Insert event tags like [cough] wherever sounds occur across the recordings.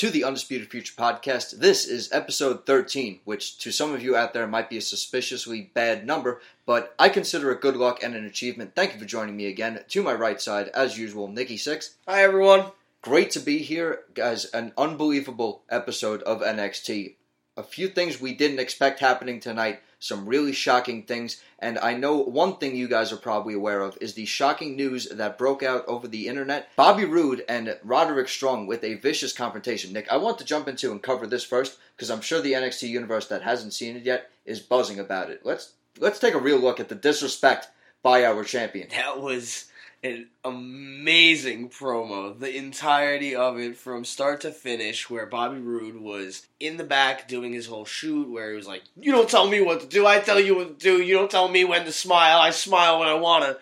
to the Undisputed Future podcast. This is episode 13, which to some of you out there might be a suspiciously bad number, but I consider it good luck and an achievement. Thank you for joining me again. To my right side, as usual, Nikki Six. Hi, everyone. Great to be here, guys. An unbelievable episode of NXT. A few things we didn't expect happening tonight some really shocking things. And I know one thing you guys are probably aware of is the shocking news that broke out over the internet. Bobby Roode and Roderick Strong with a vicious confrontation. Nick, I want to jump into and cover this first because I'm sure the NXT universe that hasn't seen it yet is buzzing about it. Let's let's take a real look at the disrespect by our champion. That was an amazing promo. The entirety of it from start to finish, where Bobby Roode was in the back doing his whole shoot, where he was like, You don't tell me what to do, I tell you what to do. You don't tell me when to smile, I smile when I want to.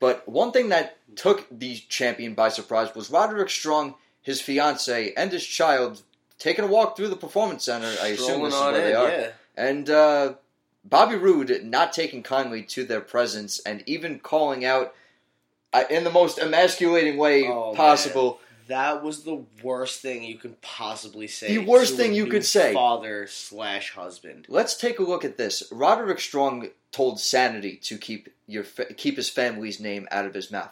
But one thing that took the champion by surprise was Roderick Strong, his fiance, and his child taking a walk through the performance center. I assume this is where in, they are. Yeah. And uh, Bobby Roode not taking kindly to their presence and even calling out in the most emasculating way Oh, possible. That was the worst thing you could possibly say. The worst to thing you could say. Father slash husband. Let's take a look at this. Roderick Strong told Sanity to keep your keep his family's name out of his mouth.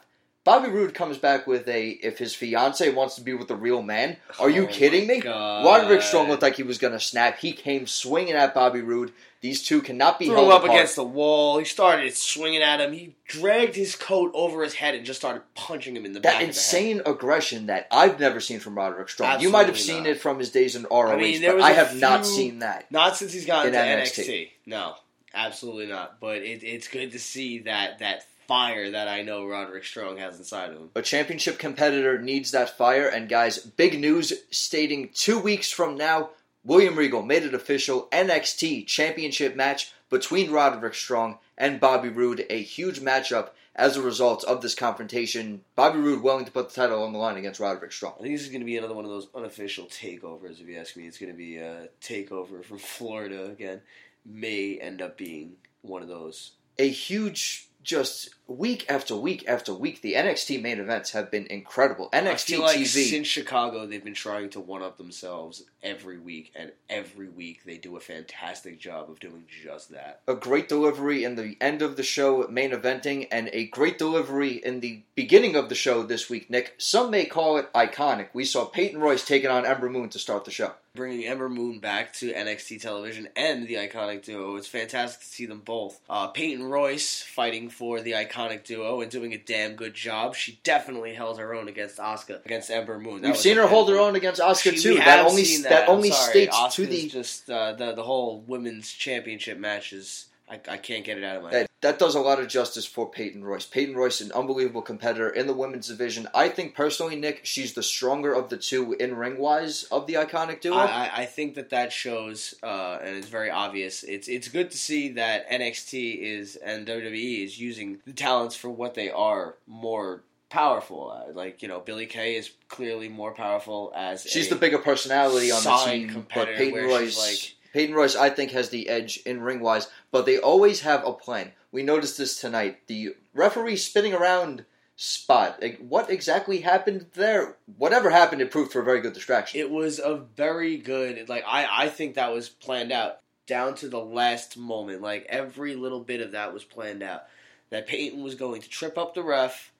Bobby Roode comes back with a if his fiance wants to be with a real man. Are you Oh kidding me? God. Roderick Strong looked like he was gonna snap. He came swinging at Bobby Roode. These two cannot be Threw held up apart. against the wall. He started swinging at him. He dragged his coat over his head and just started punching him in the back. that the head. insane aggression that I've never seen from Roderick Strong. you might have seen not. it from his days in ROH, I mean, but I have not seen that. Not since he's gotten to NXT. NXT. No, absolutely not. But it, it's good to see that that fire that I know Roderick Strong has inside of him. A championship competitor needs that fire, and guys, big news stating two weeks from now, William Regal made it official NXT championship match between Roderick Strong and Bobby Roode, a huge matchup as a result of this confrontation. Bobby Roode willing to put the title on the line against Roderick Strong. I think this is going to be another one of those unofficial takeovers. If you ask me, it's going to be a takeover from [laughs] Florida again. May end up being one of those. a huge just week after week after week the NXT main events have been incredible. I NXT feel like TV since Chicago, they've been trying to one up themselves every week, and every week they do a fantastic job of doing just that. a great delivery in the end of the show main eventing and a great delivery in the beginning of the show this week, Nick. Some may call it iconic. We saw Peyton Royce taking on Ember Moon to start the show. bringing Ember Moon back to NXT television and the Iconic Duo. It's fantastic to see them both. Uh, Peyton Royce fighting for the Iconic Duo and doing a damn good job. She definitely held her own against Asuka against Ember Moon. That We've seen her hold her own against Asuka too. That only that, I'm only states to the just uh, the the whole women's championship matches. I, I can't get it out of my that, that does a lot of justice for Peyton Royce. Peyton Royce, an unbelievable competitor in the women's division. I think personally, Nick, she's the stronger of the two in ring wise of the iconic duo. I, I, think that that shows, uh, and it's very obvious. It's it's good to see that NXT is and WWE is using the talents for what they are more powerful. Like you know, Billie Kay is clearly more powerful as She's the bigger personality on the team, but Peyton Royce, like- Peyton Royce, I think, has the edge in ring wise. But they always have a plan. We noticed this tonight. The referee spinning around spot. What exactly happened there? Whatever happened, it proved for a very good distraction. It was a very good. Like I I think that was planned out down to the last moment. Like every little bit of that was planned out. That Peyton was going to trip up the ref.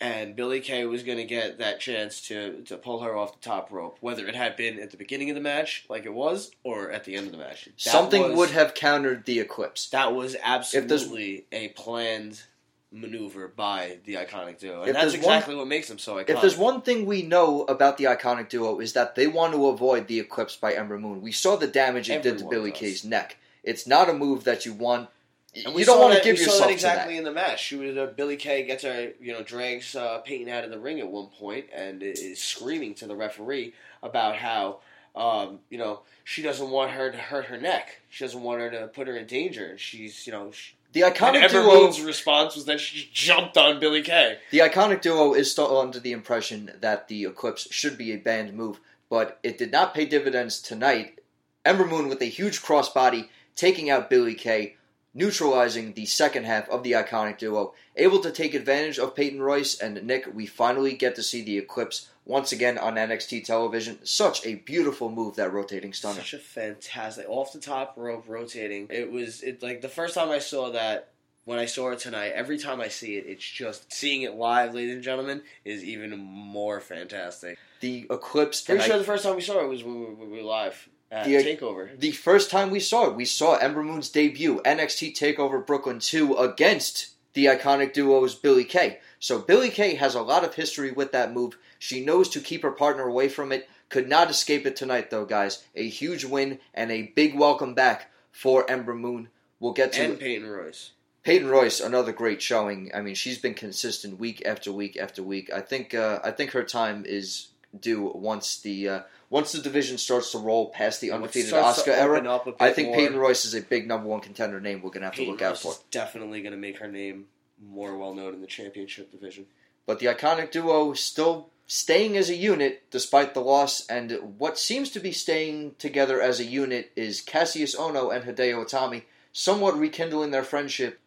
And Billie Kay was going to get that chance to to pull her off the top rope, whether it had been at the beginning of the match, like it was, or at the end of the match. That Something was- would have countered the eclipse. That was absolutely a planned maneuver by the iconic duo, and that's there's one- exactly what makes them so iconic. If there's one thing we know about the iconic duo is that they want to avoid the eclipse by Ember Moon. We saw the damage it did to Billie does. Kay's neck. It's not a move that you want. And we you don't want to give we saw yourself that exactly to in the match. She was, uh, Billie Kay gets her, you know, drags uh, Peyton out of the ring at one point and is screaming to the referee about how, um, you know, she doesn't want her to hurt her neck. She doesn't want her to put her in danger. She's, you know, she. The iconic Ember duo. Response was that she jumped on Billie Kay. The iconic duo is still under the impression that the eclipse should be a banned move, but it did not pay dividends tonight. Ember Moon with a huge crossbody taking out Billie Kay. Neutralizing the second half of the iconic duo, able to take advantage of Peyton Royce and Nick. We finally get to see the Eclipse once again on NXT television. Such a beautiful move that rotating stunner. Such a fantastic off the top rope rotating. It was it like the first time I saw that when I saw it tonight, every time I see it, it's just seeing it live, ladies and gentlemen, is even more fantastic. The Eclipse. Pretty sure I- the first time we saw it was when we were live at The- Takeover. the first time we saw it, we saw Ember Moon's debut, NXT Takeover Brooklyn 2 against the iconic duo's Billie Kay. So Billie Kay has a lot of history with that move. She knows to keep her partner away from it. Could not escape it tonight, though, guys. A huge win and a big welcome back for Ember Moon. We'll get to And Peyton Royce. Peyton Royce, another great showing. I mean, she's been consistent week after week after week. I think uh, I think her time is due once the uh, once the division starts to roll past the undefeated Asuka era. I think more, Peyton Royce is a big number one contender name we're gonna have to Peyton look out for. is definitely going to make her name more well known in the championship division. But the iconic duo still staying as a unit despite the loss, and what seems to be staying together as a unit is Kassius Ohno and Hideo Itami, somewhat rekindling their friendship,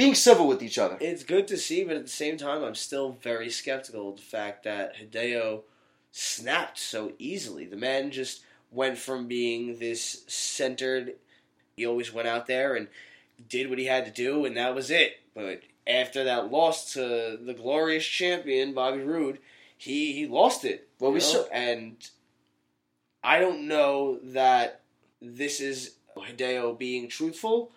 being civil with each other. It's good to see, but at the same time, I'm still very skeptical of the fact that Hideo snapped so easily. The man just went from being this centered, he always went out there and did what he had to do, and that was it. But after that loss to the glorious champion, Bobby Roode, he, he lost it. Well, we saw- And I don't know that this is Hideo being truthful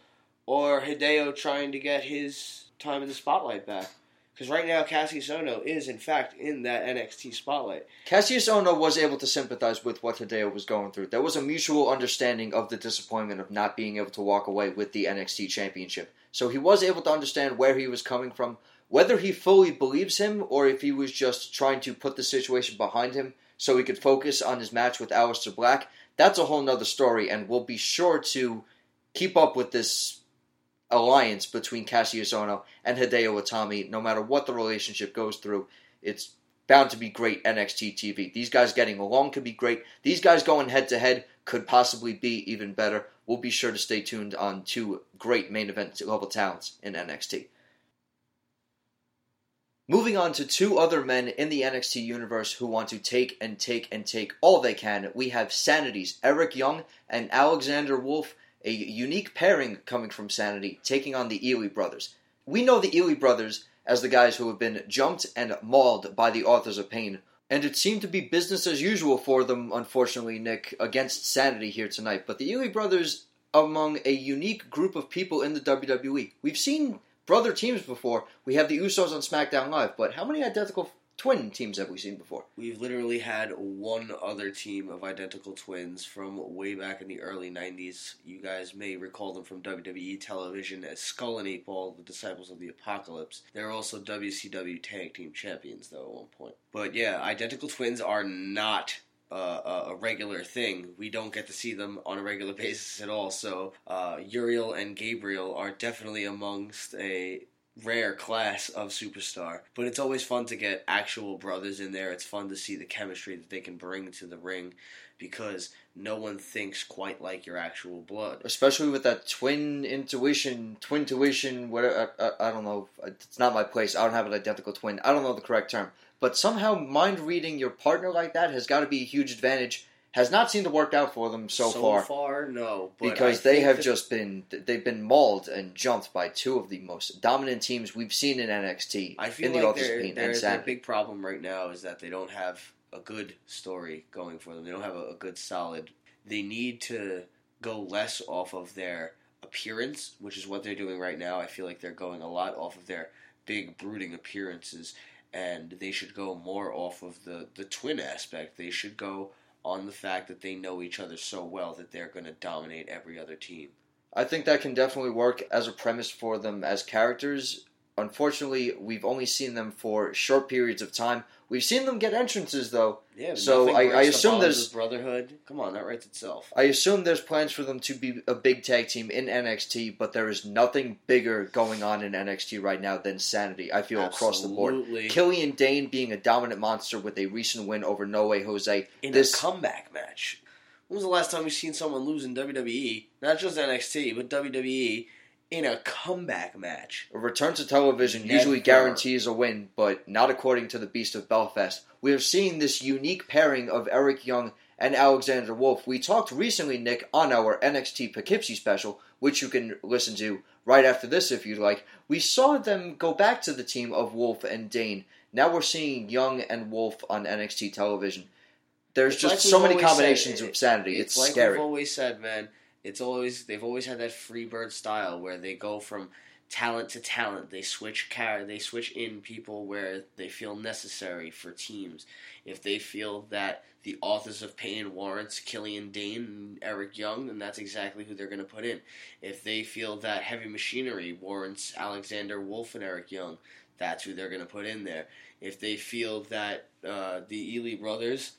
or Hideo trying to get his time in the spotlight back. Because right now, Kassius Ohno is, in fact, in that NXT spotlight. Kassius Ohno was able to sympathize with what Hideo was going through. There was a mutual understanding of the disappointment of not being able to walk away with the NXT championship. So he was able to understand where he was coming from. Whether he fully believes him or if he was just trying to put the situation behind him so he could focus on his match with Aleister Black, that's a whole nother story, and we'll be sure to keep up with this alliance between Kassius Ohno and Hideo Itami, no matter what the relationship goes through. It's bound to be great NXT TV. These guys getting along could be great. These guys going head to head could possibly be even better. We'll be sure to stay tuned on two great main event level talents in NXT. Moving on to two other men in the NXT universe who want to take and take and take all they can, we have Sanity's Eric Young and Alexander Wolf, a unique pairing coming from Sanity, taking on the Ealy brothers. We know the Ealy brothers as the guys who have been jumped and mauled by the Authors of Pain, and it seemed to be business as usual for them, unfortunately, Nick, against Sanity here tonight. But the Ealy brothers, among a unique group of people in the WWE, we've seen brother teams before. We have the Usos on SmackDown Live, but how many identical twin teams have we seen before? We've literally had one other team of identical twins from way back in the early 90s. You guys may recall them from WWE television as Skull and Eight Ball, the Disciples of the Apocalypse. They're also WCW Tag Team Champions, though, at one point. But yeah, identical twins are not uh, a a regular thing. We don't get to see them on a regular [laughs] basis at all. So uh, Uriel and Gabriel are definitely amongst a rare class of superstar. But it's always fun to get actual brothers in there. It's fun to see the chemistry that they can bring to the ring because no one thinks quite like your actual blood. Especially with that twin intuition, twin tuition, whatever. I, I, I don't know. It's not my place. I don't have an identical twin. I don't know the correct term. But somehow, mind reading your partner like that has got to be a huge advantage. Has not seemed to work out for them so, so far. So far, no. But because I they have that- just been they've been mauled and jumped by two of the most dominant teams we've seen in NXT I feel in the like their, and their, their big problem right now is that they don't have a good story going for them. They don't have a, a good solid. They need to go less off of their appearance, which is what they're doing right now. I feel like they're going a lot off of their big brooding appearances, and they should go more off of the the twin aspect. They should go on the fact that they know each other so well that they're going to dominate every other team. I think that can definitely work as a premise for them as characters. Unfortunately, we've only seen them for short periods of time. We've seen them get entrances though. Yeah. So I- I assume there's- brotherhood. Come on, that writes itself. I assume there's plans for them to be a big tag team in NXT, but there is nothing bigger going on in NXT right now than Sanity. I feel across the board. Absolutely. Killian Dain being a dominant monster with a recent win over No Way Jose. in this a comeback match. When was the last time we've seen someone lose in WWE? Not just NXT, but WWE in a comeback match. A return to television usually guarantees a win, but not according to the Beast of Belfast. We have seen this unique pairing of Eric Young and Alexander Wolf. We talked recently, Nick, on our NXT Poughkeepsie special, which you can listen to right after this if you'd like. We saw them go back to the team of Wolf and Dain. Now we're seeing Young and Wolf on NXT television. There's It's just like so many combinations said, of sanity. It's, It's, like scary. we've always said, man. It's always they've always had that free bird style where they go from talent to talent. They switch car they switch in people where they feel necessary for teams. If they feel that the authors of pain warrants Killian Dain and Eric Young, then that's exactly who they're going to put in. If they feel that heavy machinery warrants Alexander Wolf and Eric Young, that's who they're going to put in there. If they feel that uh, the Ealy brothers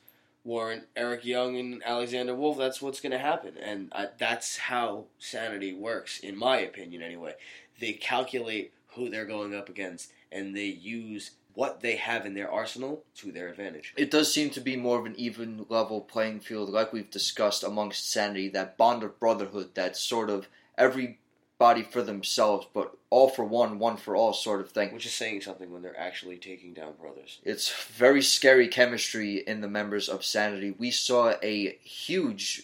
warrant Eric Young and Alexander Wolf, that's what's going to happen. And uh, that's how sanity works, in my opinion, anyway. They calculate who they're going up against, and they use what they have in their arsenal to their advantage. It does seem to be more of an even level playing field, like we've discussed amongst Sanity, that bond of brotherhood, that sort of everybody for themselves, but all for one, one for all sort of thing. Which is saying something when they're actually taking down brothers. It's very scary chemistry in the members of Sanity. We saw a huge,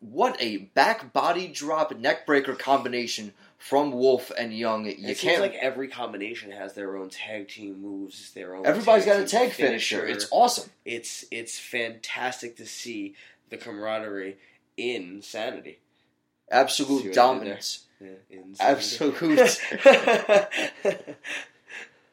what a back body drop neck breaker combination from Wolf and Young. You it can't. like every combination has their own tag team moves, their own. everybody's got a tag finisher. It's awesome. it's it's fantastic to see the camaraderie in Sanity. See what I Absolute dominance. [laughs] Absolute.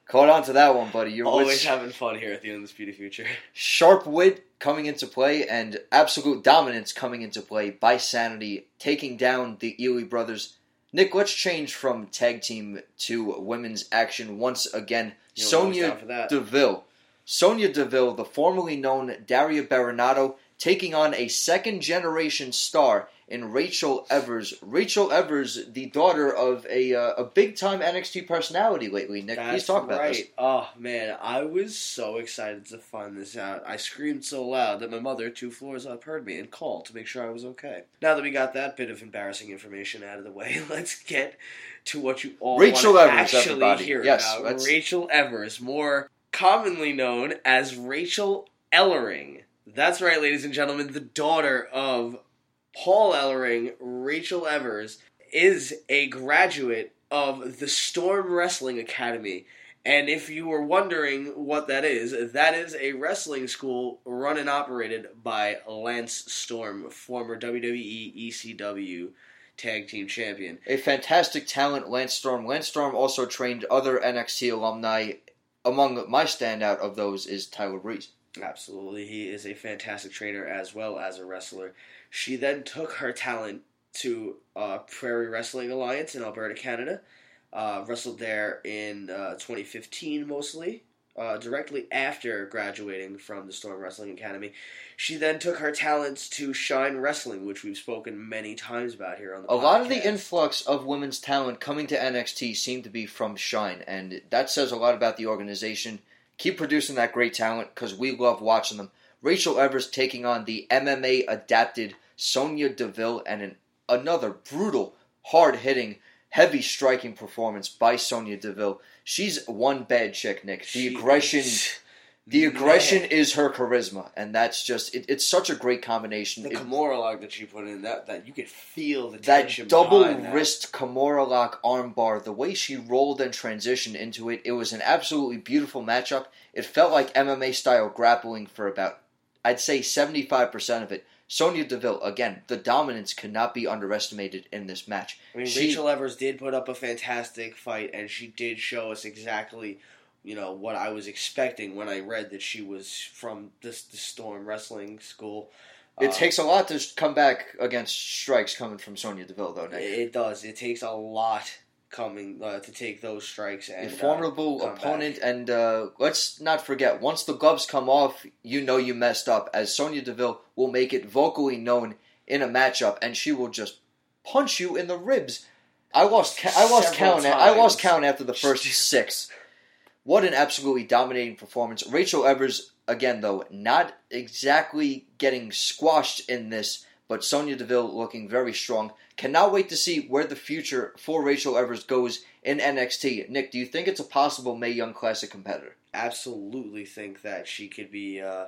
Caught on to that one, buddy. You're Always with- having fun here at the Undisputed Future. sharp wit coming into play and absolute dominance coming into play by Sanity, taking down the Ealy brothers. Nick, let's change from tag team to women's action once again. You know, always Sonya. Deville. Sonya Deville, the formerly known Daria Berenato, taking on a second generation star in Rachel Evers. Rachel Evers, the daughter of a uh, a big time NXT personality lately. Nick, please talk about right. this. Oh man, I was so excited to find this out. I screamed so loud that my mother, two floors up, heard me and called to make sure I was okay. Now that we got that bit of embarrassing information out of the way, [laughs] let's get to what you all Rachel want to Evers, actually everybody. hear Yes, about. let's- Rachel Evers, more commonly known as Rachel Ellering. That's right, ladies and gentlemen, the daughter of Paul Ellering, Rachel Evers, is a graduate of the Storm Wrestling Academy. And if you were wondering what that is, that is a wrestling school run and operated by Lance Storm, former WWE ECW Tag Team Champion. A fantastic talent, Lance Storm. Lance Storm also trained other NXT alumni. Among my standout of those is Tyler Breeze. Absolutely, he is a fantastic trainer as well as a wrestler. She then took her talent to uh, Prairie Wrestling Alliance in Alberta, Canada. Uh, wrestled there in uh, 2015 mostly, uh, directly after graduating from the Storm Wrestling Academy. She then took her talents to Shine Wrestling, which we've spoken many times about here on the A lot of the influx of women's talent coming to NXT seemed to be from Shine, and that says a lot about the organization. Keep producing that great talent because we love watching them. Rachel Evers taking on the MMA adapted Sonya Deville and an, another brutal, hard hitting, heavy striking performance by Sonya Deville. She's one bad chick, Nick. The She aggression. The aggression Man. is her charisma, and that's just it, it's such a great combination. The It- Kimura lock that she put in, that, that you could feel the that double that. wrist Kimura lock armbar, the way she rolled and transitioned into it, it was an absolutely beautiful matchup. It felt like MMA style grappling for about, I'd say, 75% of it. Sonya Deville, again, the dominance cannot be underestimated in this match. I mean, She- Rachel Evers did put up a fantastic fight, and she did show us exactly, you know, what I was expecting when I read that she was from this the Storm Wrestling School. It Uh, takes a lot to come back against strikes coming from Sonya Deville, though, Nick. It does. It takes a lot coming uh, to take those strikes a and uh, formidable come opponent, back. and uh, let's not forget, once the gloves come off, you know you messed up, as Sonya Deville will make it vocally known in a matchup, and she will just punch you in the ribs. I lost, ca- I lost Several count. I lost count after the first [laughs] six. What an absolutely dominating performance. Rachel Evers, again though, not exactly getting squashed in this, but Sonya Deville looking very strong. Cannot wait to see where the future for Rachel Evers goes in NXT. Nick, do you think it's a possible Mae Young Classic competitor? Absolutely think that she could be uh,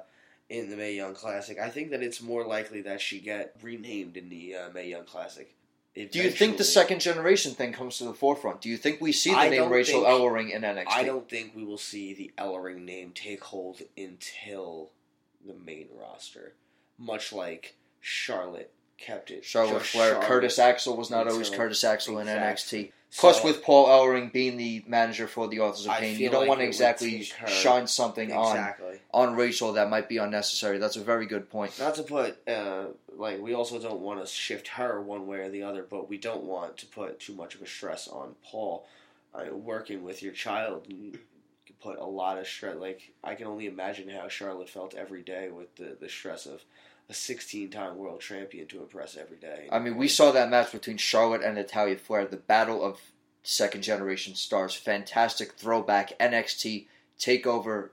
in the Mae Young Classic. I think that it's more likely that she get renamed in the uh, Mae Young Classic. Do you think the second generation thing comes to the forefront? Do you think we see the I name Rachel think- Ellering in NXT? I don't think we will see the Ellering name take hold until the main roster, much like Charlotte kept it. Charlotte Flair, Charlotte Curtis Axel was not always Curtis Axel in Exactly. NXT. Plus, So- with Paul Ellering being the manager for the Authors of Pain, you don't like want to exactly shine something on exactly. on Rachel that might be unnecessary. That's a very good point. Not to put uh, like we also don't want to shift her one way or the other, but we don't want to put too much of a stress on Paul. Uh, working with your child put a lot of stress. Like I can only imagine how Charlotte felt every day with the the stress of a 16 time world champion to impress every day. I mean, we saw that match between Charlotte and Natalya Flair, the battle of second generation stars. Fantastic throwback NXT takeover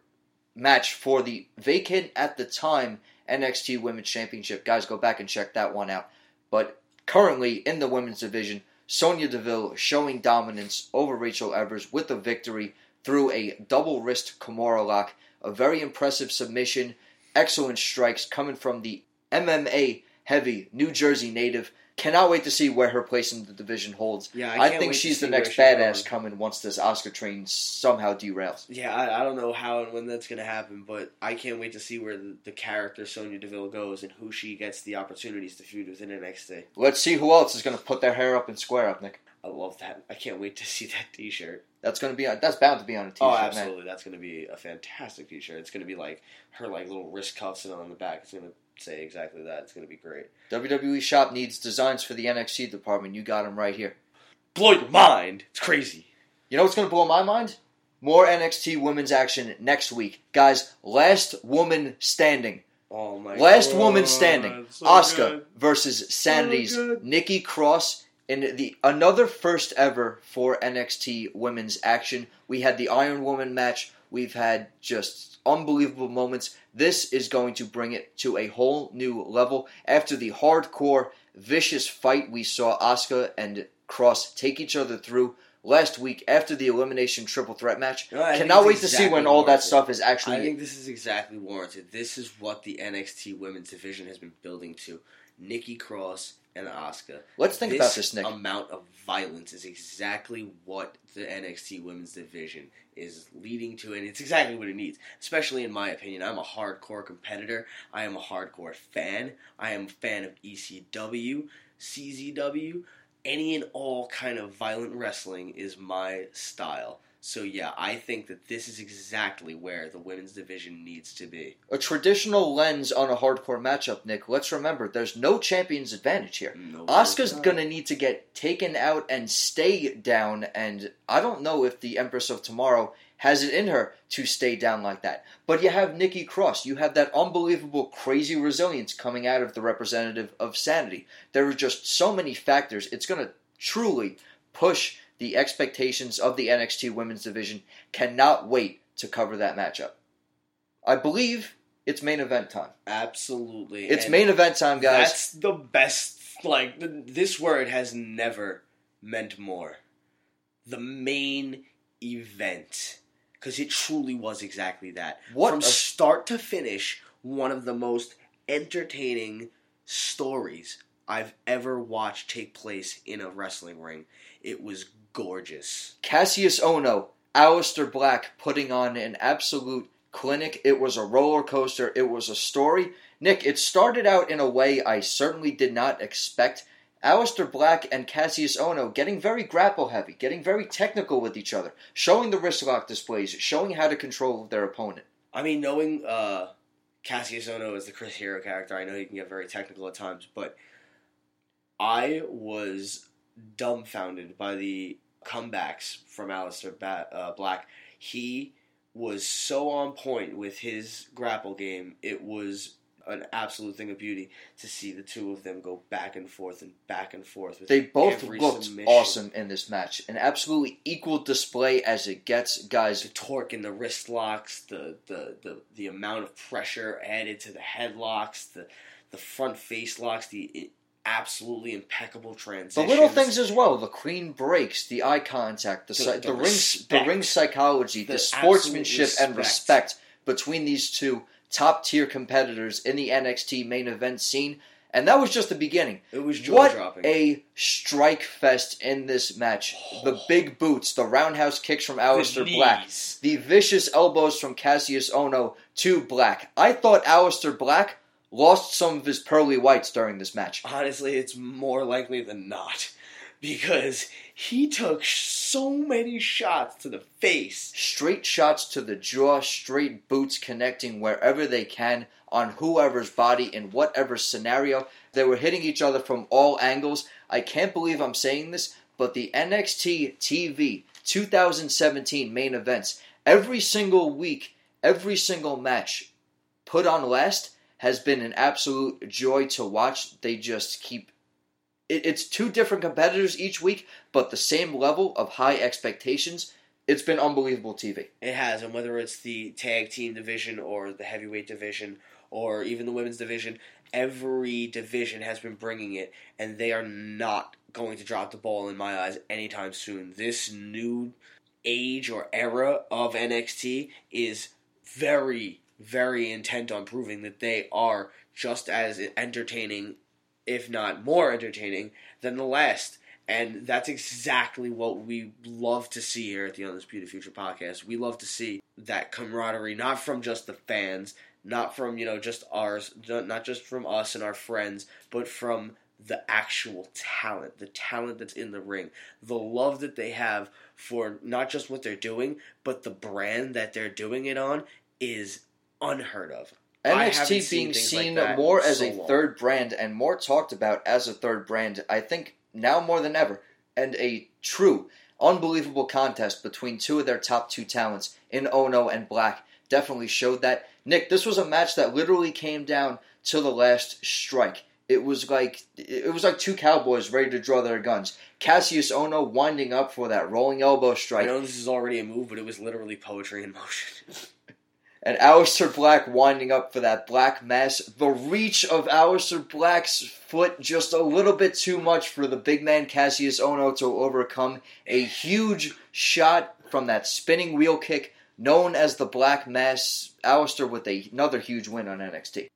match for the vacant at the time NXT Women's Championship. Guys, go back and check that one out. But currently in the women's division, Sonya Deville showing dominance over Rachel Evers with a victory through a double wrist Kimura lock. A very impressive submission. Excellent strikes coming from the MMA heavy New Jersey native. Cannot wait to see where her place in the division holds. Yeah, I, I, can't think she's the next she's badass coming once this Asuka train somehow derails. Yeah, I, I don't know how and when that's going to happen, but I can't wait to see where the, the character Sonya Deville goes and who she gets the opportunities to feud with in the next day. Let's see who else is going to put their hair up and square up, Nick. I love that. I can't wait to see that T-shirt. That's going to be on, that's bound to be on a oh, t-shirt, oh, man. absolutely. That's going to be a fantastic T-shirt. It's going to be like her like little wrist cuffs and on the back. It's going to say exactly that. It's going to be great. WWE Shop needs designs for the NXT department. You got them right here. Blow your mind. It's crazy. You know what's going to blow my mind? More NXT women's action next week. Guys, last woman standing. Oh my. Last God. woman standing. So Asuka versus Sanity's good. Nikki Cross in the another first ever for NXT women's action. We had the Iron Woman match. We've had just unbelievable moments. This is going to bring it to a whole new level after the hardcore vicious fight we saw Asuka and Cross take each other through last week after the elimination triple threat match. No, Cannot wait to see when all that stuff is actually I think this is exactly warranted. This is what the NXT Women's Division has been building to. Nikki Cross and Asuka. Let's think about this, Nick. amount of violence is exactly what the NXT Women's Division is leading to, and it's exactly what it needs. Especially in my opinion, I'm a hardcore competitor. I am a hardcore fan. I am a fan of ECW, CZW, any and all kind of violent wrestling is my style. So yeah, I think that this is exactly where the women's division needs to be. a traditional lens on a hardcore matchup, Nick. Let's remember there's no champion's advantage here. No, Asuka's there's gonna need to get taken out and stay down, and I don't know if the Empress of Tomorrow has it in her to stay down like that. But you have Nikki Cross, you have that unbelievable crazy resilience coming out of the representative of Sanity. There are just so many factors. It's gonna truly push the expectations of the NXT women's division. Cannot wait to cover that matchup. I believe it's main event time. Absolutely. It's And main event time, guys. That's the best. Like th- this word has never meant more. The main event, because it truly was exactly that. What from a- start to finish, one of the most entertaining stories I've ever watched take place in a wrestling ring. It was gorgeous. Kassius Ohno, Aleister Black putting on an absolute clinic. It was a roller coaster. It was a story. Nick, it started out in a way I certainly did not expect. Aleister Black and Kassius Ohno getting very grapple heavy, getting very technical with each other, showing the wrist lock displays, showing how to control their opponent. I mean, knowing uh, Kassius Ohno as the Chris Hero character, I know he can get very technical at times, but I was dumbfounded by the comebacks from Aleister ba- uh, Black. He was so on point with his grapple game. It was an absolute thing of beauty to see the two of them go back and forth and back and forth. With They both looked submission. awesome in this match. An absolutely equal display as it gets, guys. the torque in the wrist locks, the, the, the, the amount of pressure added to the headlocks, the the front face locks, the absolutely impeccable transition. The little things as well, the clean breaks, the eye contact, the The- the, the the ring, the ring psychology, the, The sportsmanship absolute and respect. respect between these two top tier competitors in the NXT main event scene. And that was just the beginning. It was jaw dropping. What a strike fest in this match. The oh. big boots, the roundhouse kicks from Aleister Black, the vicious elbows from Kassius Ohno to Black. I thought Aleister Black lost some of his pearly whites during this match. Honestly, it's more likely than not [laughs] because he took so many shots to the face. Straight shots to the jaw, straight boots connecting wherever they can on whoever's body in whatever scenario. They were hitting each other from all angles. I can't believe I'm saying this, but the NXT TV 2017 main events, every single week, every single match put on last has been an absolute joy to watch. They just keep it, it's two different competitors each week, but the same level of high expectations. It's been unbelievable TV. It has, and whether it's the tag team division or the heavyweight division or even the women's division, every division has been bringing it, and they are not going to drop the ball in my eyes anytime soon. This new age or era of NXT is very, very intent on proving that they are just as entertaining, if not more entertaining, than the last. And that's exactly what we love to see here at the Undisputed Future podcast. We love to see that camaraderie, not from just the fans, not from, you know, just ours, not just from us and our friends, but from the actual talent, the talent that's in the ring, the love that they have for not just what they're doing, but the brand that they're doing it on is unheard of. NXT being like seen that more as so a long. third brand and more talked about as a third brand, I think now more than ever, and a true, unbelievable contest between two of their top two talents in Ohno and Black definitely showed that. Nick, this was a match that literally came down to the last strike. It was like it was like two cowboys ready to draw their guns. Kassius Ohno winding up for that rolling elbow strike. I know this is already a move, but it was literally poetry in motion. [laughs] And Aleister Black winding up for that black mass. The reach of Aleister Black's foot just a little bit too much for the big man Kassius Ohno to overcome. A huge shot from that spinning wheel kick known as the Black Mass. Aleister with a, another huge win on NXT.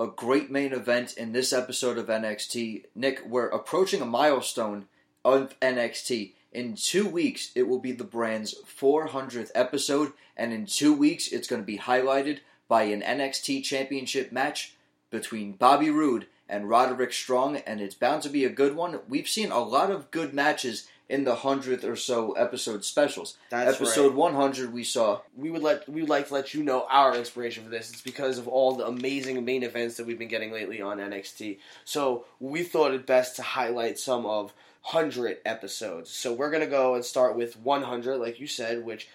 A great main event in this episode of NXT. Nick, we're approaching a milestone of NXT. In two weeks, it will be the brand's 400th episode, and in two weeks, it's going to be highlighted by an NXT Championship match between Bobby Roode and Roderick Strong, and it's bound to be a good one. We've seen a lot of good matches in the 100th or so episode specials. That's episode right. 100, we saw We would let we would like to let you know our inspiration for this. It's because of all the amazing main events that we've been getting lately on NXT. So we thought it best to highlight some of hundred episodes. So we're gonna go and start with 100, like you said, which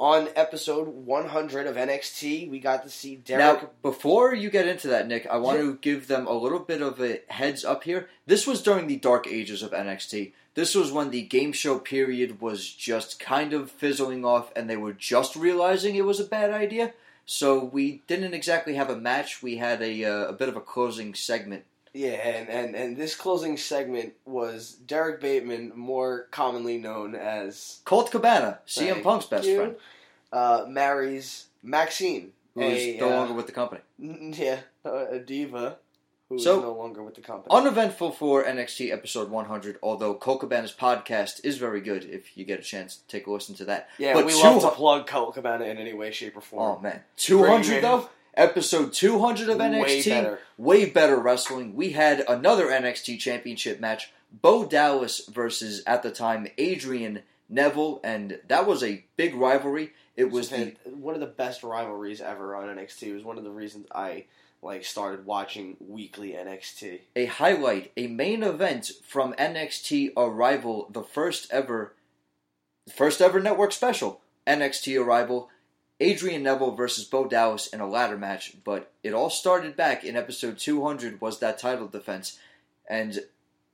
on episode 100 of NXT we got to see Derrick. Now, before you get into that, Nick, I want Yeah. to give them a little bit of a heads up here. This was during the dark ages of NXT. This was when the game show period was just kind of fizzling off and they were just realizing it was a bad idea. So we didn't exactly have a match. We had a, uh, a bit of a closing segment. Yeah, and, and, and this closing segment was Derrick Bateman, more commonly known as Colt Cabana, CM Punk's best you. friend, uh, marries Maxine, who is a, no uh, longer with the company. n- yeah, a, a diva who is So- no longer with the company. Uneventful for NXT episode 100, although Colt Cabana's podcast is very good if you get a chance to take a listen to that. yeah, but we two love to plug Colt Cabana in any way, shape, or form. Oh man, two hundred though. Episode two hundred of NXT, Way better. way better wrestling. We had another NXT Championship match: Bo Dallas versus at the time Adrian Neville, and that was a big rivalry. It was the one of the best rivalries ever on NXT. It was one of the reasons I like started watching weekly NXT. a highlight, a main event from NXT Arrival, the first ever, first ever network special. NXT Arrival, Adrian Neville versus Bo Dallas in a ladder match, but it all started back in episode 200 was that title defense. And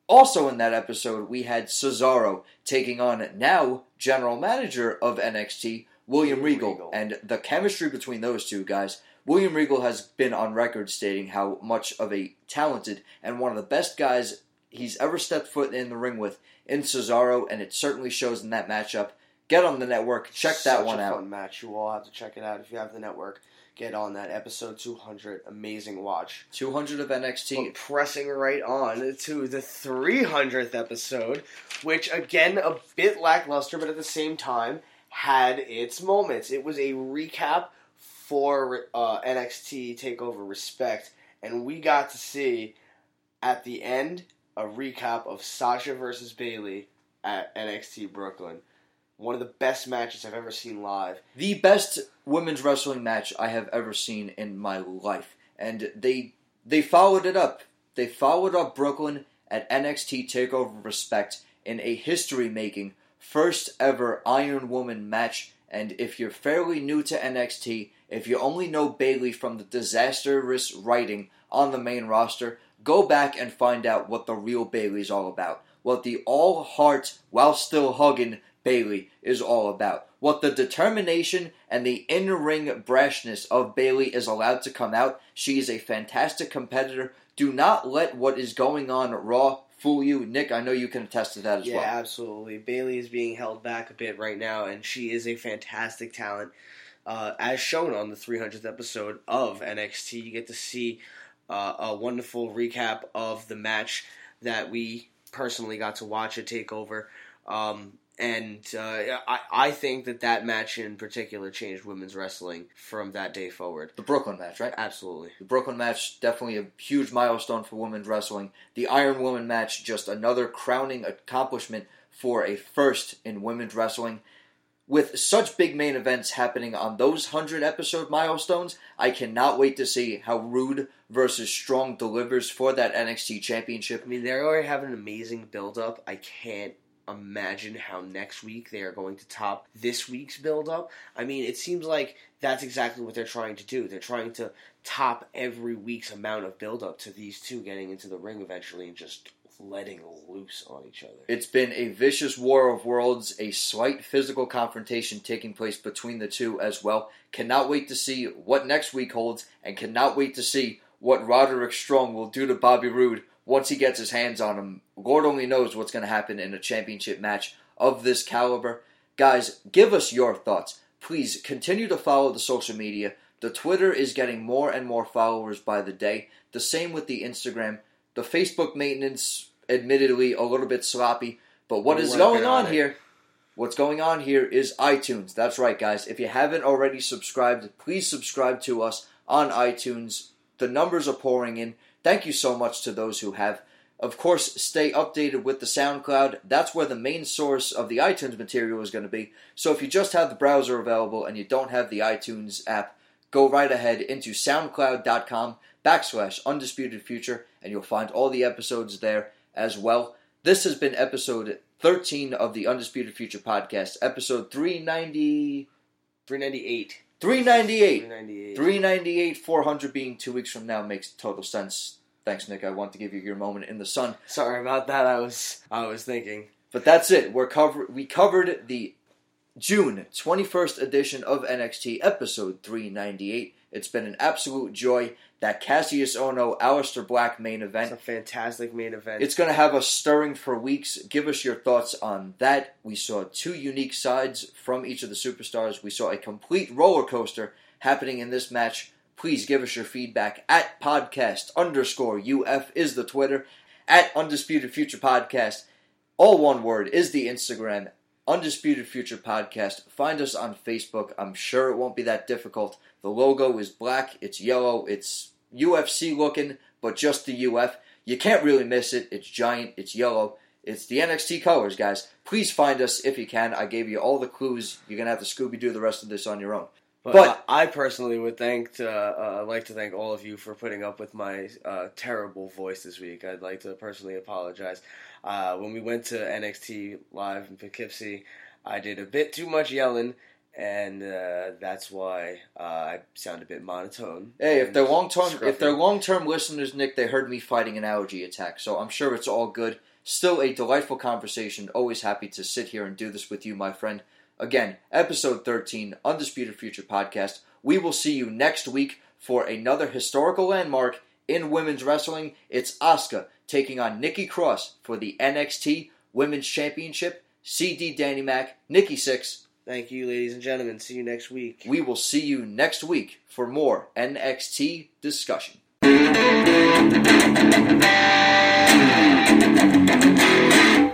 also in that episode, we had Cesaro taking on now general manager of NXT, William Regal. Regal. And the chemistry between those two guys, William Regal has been on record stating how much of a talented and one of the best guys he's ever stepped foot in the ring with in Cesaro, and it certainly shows in that matchup. Get on the network, check that one a out. Fun match. You all have to check it out if you have the network. Get on that episode 200. Amazing watch. 200 of NXT. But pressing right on to the 300th episode, which again a bit lackluster, but at the same time had its moments. It was a recap for uh, NXT Takeover Respect, and we got to see at the end a recap of Sasha versus Bayley at NXT Brooklyn. One of the best matches I've ever seen live. the best women's wrestling match I have ever seen in my life. And they they followed it up. They followed up Brooklyn at NXT Takeover Respect in a history making first ever Iron Woman match. And if you're fairly new to NXT, if you only know Bayley from the disastrous writing on the main roster, go back and find out what the real Bayley's all about. What the all heart while still hugging Bayley is all about. What the determination and the in ring brashness of Bayley is allowed to come out. She is a fantastic competitor. Do not let what is going on Raw fool you. Nick, I know you can attest to that as yeah, well. absolutely. Bayley is being held back a bit right now, and she is a fantastic talent. Uh, as shown on the 300th episode of NXT, you get to see uh, a wonderful recap of the match that we personally got to watch at Takeover. Um, and uh, I, I think that that match in particular changed women's wrestling from that day forward. The Brooklyn match, right? Absolutely. The Brooklyn match, definitely a huge milestone for women's wrestling. The Iron Woman match, just another crowning accomplishment for a first in women's wrestling. With such big main events happening on those 100 episode milestones, I cannot wait to see how Roode versus Strong delivers for that NXT championship. I mean, they already have an amazing build up. I can't imagine how next week they are going to top this week's build up. I mean, it seems like that's exactly what they're trying to do. They're trying to top every week's amount of build up to these two getting into the ring eventually and just letting loose on each other. It's been a vicious war of worlds, a slight physical confrontation taking place between the two as well. Cannot wait to see what next week holds, and cannot wait to see what Roderick Strong will do to Bobby Roode once he gets his hands on him. Lord only knows what's going to happen in a championship match of this caliber. Guys, give us your thoughts. Please continue to follow the social media. The Twitter is getting more and more followers by the day. The same with the Instagram. The Facebook maintenance, admittedly, a little bit sloppy. But what is going on on here? What's going on here is iTunes. That's right, guys. If you haven't already subscribed, please subscribe to us on iTunes. The numbers are pouring in. Thank you so much to those who have. Of course, stay updated with the SoundCloud. That's where the main source of the iTunes material is going to be. So if you just have the browser available and you don't have the iTunes app, go right ahead into soundcloud.com backslash undisputed future and you'll find all the episodes there as well. This has been episode 13 of the Undisputed Future podcast, episode 390, 398. 398. 398. 398, 400 being two weeks from now makes total sense. Thanks, Nick. I want to give you your moment in the sun. Sorry about that. I was I was thinking. But that's it. We're cover- we covered the June 21st edition of NXT, episode 398. It's been an absolute joy. That Kassius Ohno, Aleister Black main event. It's a fantastic main event. It's going to have us stirring for weeks. Give us your thoughts on that. We saw two unique sides from each of the superstars. We saw a complete roller coaster happening in this match. Please give us your feedback at podcast underscore UF is the Twitter, at Undisputed Future Podcast. All one word is the Instagram, Undisputed Future Podcast. Find us on Facebook. I'm sure it won't be that difficult. The logo is black, it's yellow, it's UFC looking, but just the UF. You can't really miss it. It's giant, it's yellow. It's the NXT colors, guys. Please find us if you can. I gave you all the clues. You're going to have to Scooby Doo the rest of this on your own. But, But- I I personally would thank to, uh, I'd like to thank all of you for putting up with my uh, terrible voice this week. I'd like to personally apologize. Uh, when we went to NXT live in Poughkeepsie, I did a bit too much yelling, and uh, that's why uh, I sound a bit monotone. Hey, if they're long term, if they're long term listeners, Nick, they heard me fighting an allergy attack, so I'm sure it's all good. Still a delightful conversation. Always happy to sit here and do this with you, my friend. Again, episode 13, Undisputed Future Podcast. We will see you next week for another historical landmark in women's wrestling. It's Asuka taking on Nikki Cross for the NXT Women's Championship. CD Danny Mac, Nikki Six. Thank you, ladies and gentlemen. See you next week. We will see you next week for more NXT discussion.